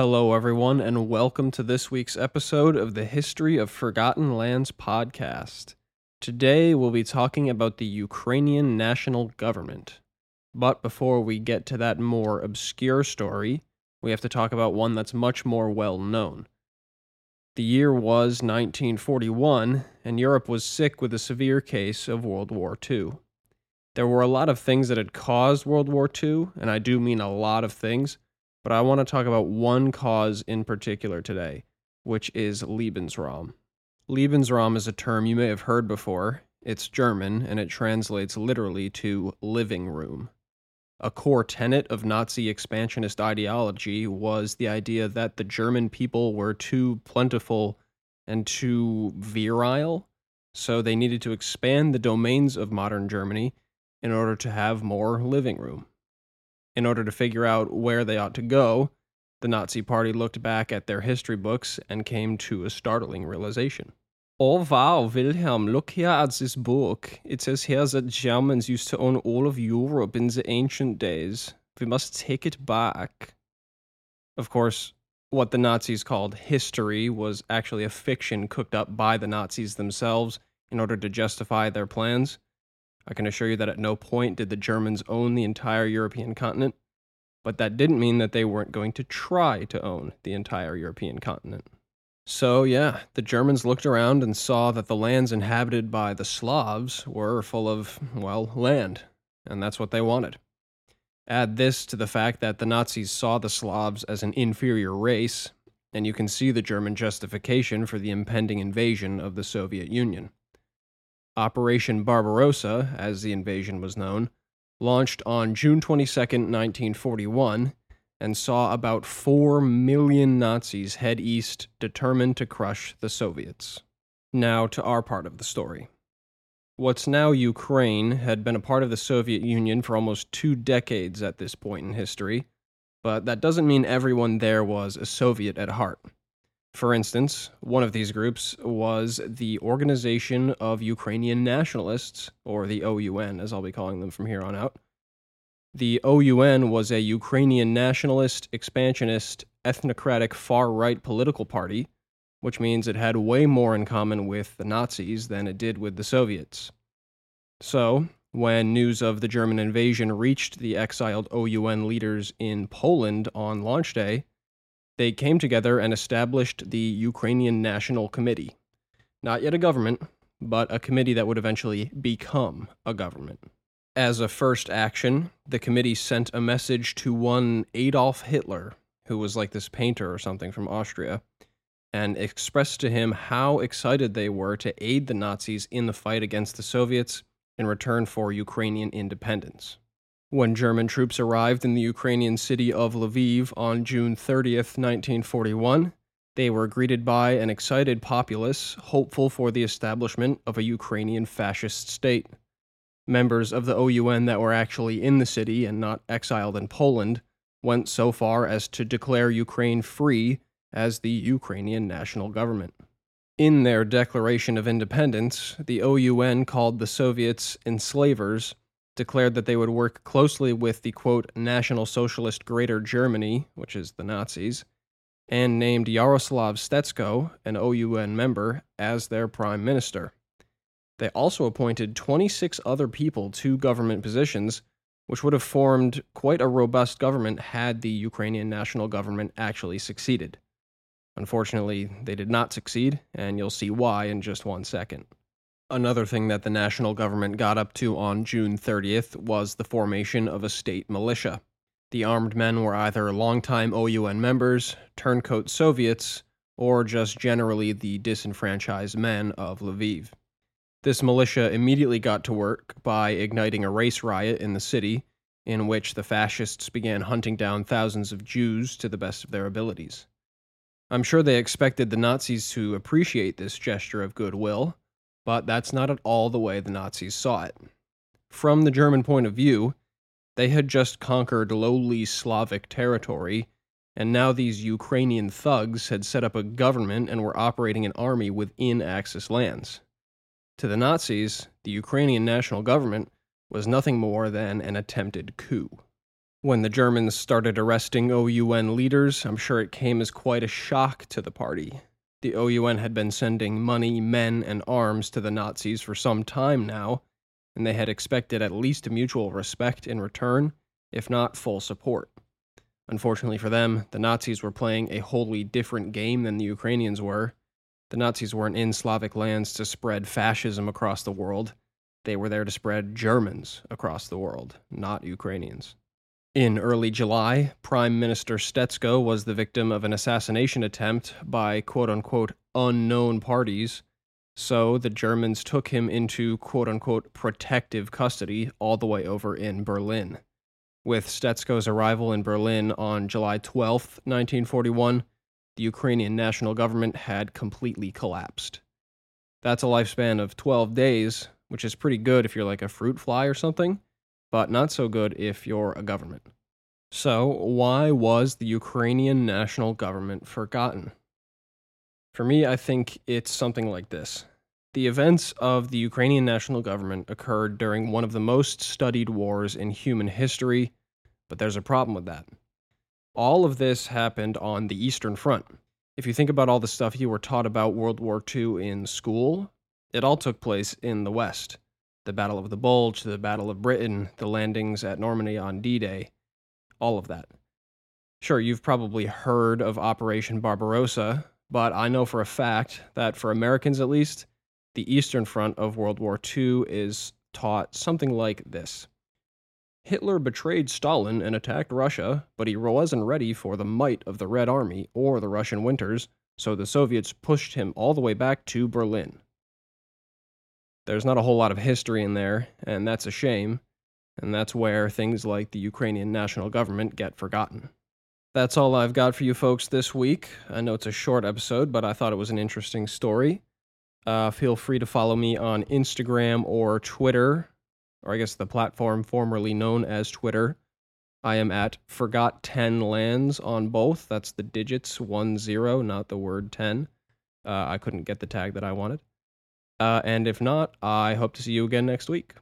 Hello, everyone, and welcome to this week's episode of the History of Forgotten Lands podcast. Today, we'll be talking about the Ukrainian national government. But before we get to that more obscure story, we have to talk about one that's much more well known. The year was 1941, and Europe was sick with a severe case of World War II. There were a lot of things that had caused World War II, and I do mean a lot of things but I want to talk about one cause in particular today, which is Lebensraum. Lebensraum is a term you may have heard before. It's German and it translates literally to living room. A core tenet of Nazi expansionist ideology was the idea that the German people were too plentiful and too virile, so they needed to expand the domains of modern Germany in order to have more living room. In order to figure out where they ought to go, the Nazi Party looked back at their history books and came to a startling realization. Oh wow, Wilhelm, look here at this book. It says here that Germans used to own all of Europe in the ancient days. We must take it back. Of course, what the Nazis called history was actually a fiction cooked up by the Nazis themselves in order to justify their plans. I can assure you that at no point did the Germans own the entire European continent, but that didn't mean that they weren't going to try to own the entire European continent. So, yeah, the Germans looked around and saw that the lands inhabited by the Slavs were full of, well, land, and that's what they wanted. Add this to the fact that the Nazis saw the Slavs as an inferior race, and you can see the German justification for the impending invasion of the Soviet Union. Operation Barbarossa, as the invasion was known, launched on June 22, 1941, and saw about 4 million Nazis head east, determined to crush the Soviets. Now to our part of the story. What's now Ukraine had been a part of the Soviet Union for almost two decades at this point in history, but that doesn't mean everyone there was a Soviet at heart. For instance, one of these groups was the Organization of Ukrainian Nationalists, or the OUN, as I'll be calling them from here on out. The OUN was a Ukrainian nationalist, expansionist, ethnocratic far right political party, which means it had way more in common with the Nazis than it did with the Soviets. So, when news of the German invasion reached the exiled OUN leaders in Poland on launch day, they came together and established the Ukrainian National Committee. Not yet a government, but a committee that would eventually become a government. As a first action, the committee sent a message to one Adolf Hitler, who was like this painter or something from Austria, and expressed to him how excited they were to aid the Nazis in the fight against the Soviets in return for Ukrainian independence. When German troops arrived in the Ukrainian city of Lviv on June 30th, 1941, they were greeted by an excited populace hopeful for the establishment of a Ukrainian fascist state. Members of the OUN that were actually in the city and not exiled in Poland went so far as to declare Ukraine free as the Ukrainian national government. In their Declaration of Independence, the OUN called the Soviets enslavers declared that they would work closely with the quote National Socialist Greater Germany, which is the Nazis, and named Yaroslav Stetsko, an OUN member, as their prime minister. They also appointed 26 other people to government positions, which would have formed quite a robust government had the Ukrainian national government actually succeeded. Unfortunately, they did not succeed, and you'll see why in just one second. Another thing that the national government got up to on June 30th was the formation of a state militia. The armed men were either longtime OUN members, turncoat Soviets, or just generally the disenfranchised men of Lviv. This militia immediately got to work by igniting a race riot in the city, in which the fascists began hunting down thousands of Jews to the best of their abilities. I'm sure they expected the Nazis to appreciate this gesture of goodwill, but that's not at all the way the Nazis saw it. From the German point of view, they had just conquered lowly Slavic territory, and now these Ukrainian thugs had set up a government and were operating an army within Axis lands. To the Nazis, the Ukrainian national government was nothing more than an attempted coup. When the Germans started arresting OUN leaders, I'm sure it came as quite a shock to the party. The OUN had been sending money, men, and arms to the Nazis for some time now, and they had expected at least mutual respect in return, if not full support. Unfortunately for them, the Nazis were playing a wholly different game than the Ukrainians were. The Nazis weren't in Slavic lands to spread fascism across the world. They were there to spread Germans across the world, not Ukrainians. In early July, Prime Minister Stetsko was the victim of an assassination attempt by quote unquote unknown parties. So the Germans took him into quote unquote protective custody all the way over in Berlin. With Stetsko's arrival in Berlin on July 12, 1941, the Ukrainian national government had completely collapsed. That's a lifespan of 12 days, which is pretty good if you're like a fruit fly or something, but not so good if you're a government. So, why was the Ukrainian national government forgotten? For me, I think it's something like this. The events of the Ukrainian national government occurred during one of the most studied wars in human history but there's a problem with that. All of this happened on the Eastern Front. If you think about all the stuff you were taught about World War II in school, it all took place in the West. The Battle of the Bulge, the Battle of Britain, the landings at Normandy on D Day, all of that. Sure, you've probably heard of Operation Barbarossa, but I know for a fact that for Americans at least, the Eastern Front of World War II is taught something like this Hitler betrayed Stalin and attacked Russia, but he wasn't ready for the might of the Red Army or the Russian winters, so the Soviets pushed him all the way back to Berlin. There's not a whole lot of history in there, and that's a shame, and that's where things like the Ukrainian national government get forgotten. That's all I've got for you folks this week. I know it's a short episode, but I thought it was an interesting story. Uh, feel free to follow me on Instagram or Twitter or I guess the platform formerly known as Twitter. I am at Forgot 10 Lands on both. That's the digits 1 0, not the word 10. Uh, I couldn't get the tag that I wanted. Uh, and if not, I hope to see you again next week.